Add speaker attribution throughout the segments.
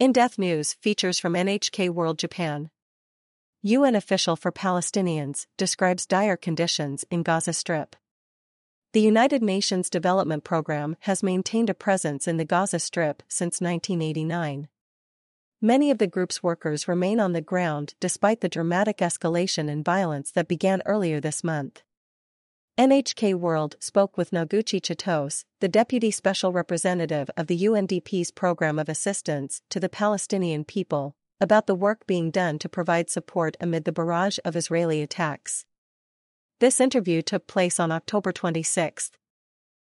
Speaker 1: In Depth News features from NHK World Japan. UN official for Palestinians describes dire conditions in Gaza Strip. The United Nations Development Programme has maintained a presence in the Gaza Strip since 1989. Many of the group's workers remain on the ground despite the dramatic escalation in violence that began earlier this month. NHK World spoke with Noguchi Chitose, the Deputy Special Representative of the UNDP's Program of Assistance to the Palestinian people, about the work being done to provide support amid the barrage of Israeli attacks. This interview took place on October 26.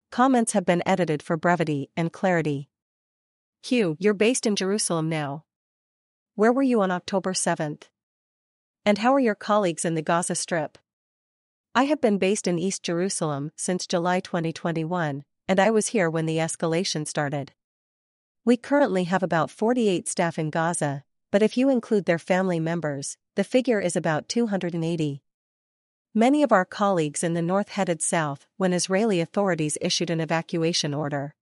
Speaker 1: Comments have been edited for brevity and clarity. Q, you're based in Jerusalem now. Where were you on October 7th? And how are your colleagues in the Gaza Strip? I have been based in East Jerusalem since July 2021, and I was here when the escalation started. We currently have about 48 staff in Gaza, but if you include their family members, the figure is about 280. Many of our colleagues in the north headed south when Israeli authorities issued an evacuation order.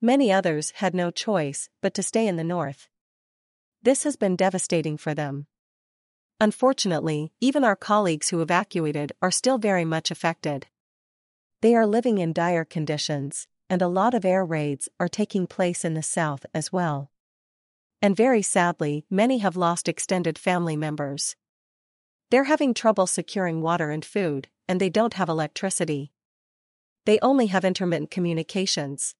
Speaker 1: Many others had no choice but to stay in the north. This has been devastating for them. Unfortunately, even our colleagues who evacuated are still very much affected. They are living in dire conditions, and a lot of air raids are taking place in the south as well. And very sadly, many have lost extended family members. They're having trouble securing water and food, and they don't have electricity. They only have intermittent communications.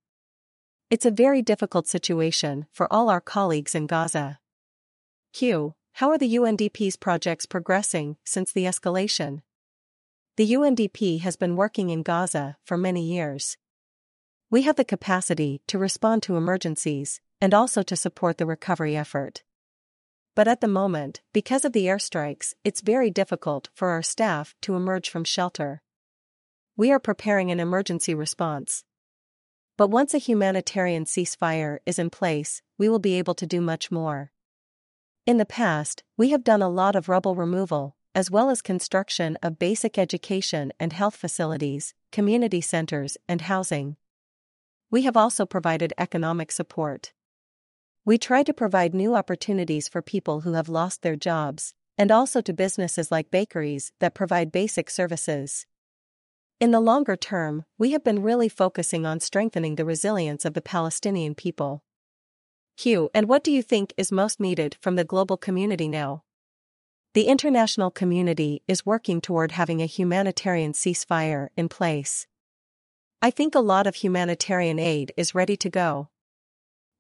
Speaker 1: It's a very difficult situation for all our colleagues in Gaza. Q. How are the UNDP's projects progressing since the escalation? The UNDP has been working in Gaza for many years. We have the capacity to respond to emergencies and also to support the recovery effort. But at the moment, because of the airstrikes, it's very difficult for our staff to emerge from shelter. We are preparing an emergency response. But once a humanitarian ceasefire is in place, we will be able to do much more. In the past, we have done a lot of rubble removal, as well as construction of basic education and health facilities, community centers, and housing. We have also provided economic support. We try to provide new opportunities for people who have lost their jobs, and also to businesses like bakeries that provide basic services. In the longer term, we have been really focusing on strengthening the resilience of the Palestinian people. Q. And what do you think is most needed from the global community now? The international community is working toward having a humanitarian ceasefire in place. I think a lot of humanitarian aid is ready to go.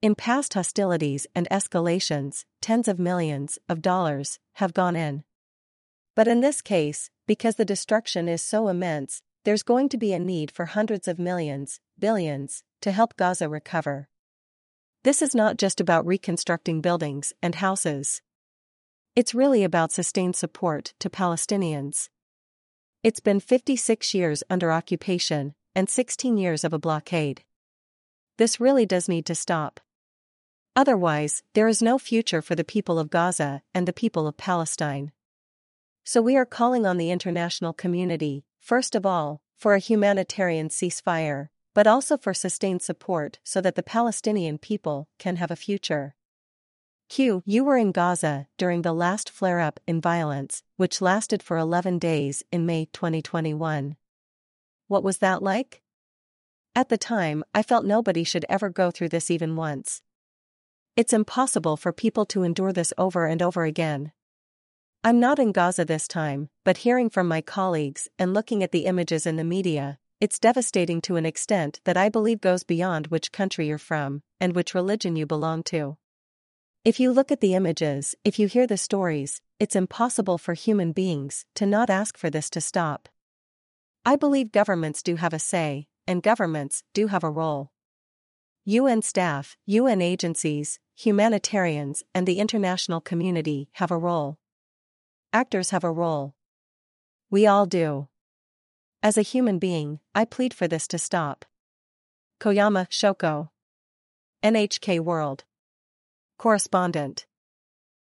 Speaker 1: In past hostilities and escalations, tens of millions of dollars have gone in. But in this case, because the destruction is so immense, there's going to be a need for hundreds of millions, billions, to help Gaza recover. This is not just about reconstructing buildings and houses. It's really about sustained support to Palestinians. It's been 56 years under occupation and 16 years of a blockade. This really does need to stop. Otherwise, there is no future for the people of Gaza and the people of Palestine. So we are calling on the international community, first of all, for a humanitarian ceasefire, but also for sustained support so that the Palestinian people can have a future. Q. You were in Gaza during the last flare up in violence, which lasted for 11 days in May 2021. What was that like? At the time, I felt nobody should ever go through this even once. It's impossible for people to endure this over and over again. I'm not in Gaza this time, but hearing from my colleagues and looking at the images in the media, it's devastating to an extent that I believe goes beyond which country you're from and which religion you belong to. If you look at the images, if you hear the stories, it's impossible for human beings to not ask for this to stop. I believe governments do have a say, and governments do have a role. UN staff, UN agencies, humanitarians, and the international community have a role. Actors have a role. We all do. As a human being, I plead for this to stop. Koyama Shoko. NHK World. Correspondent.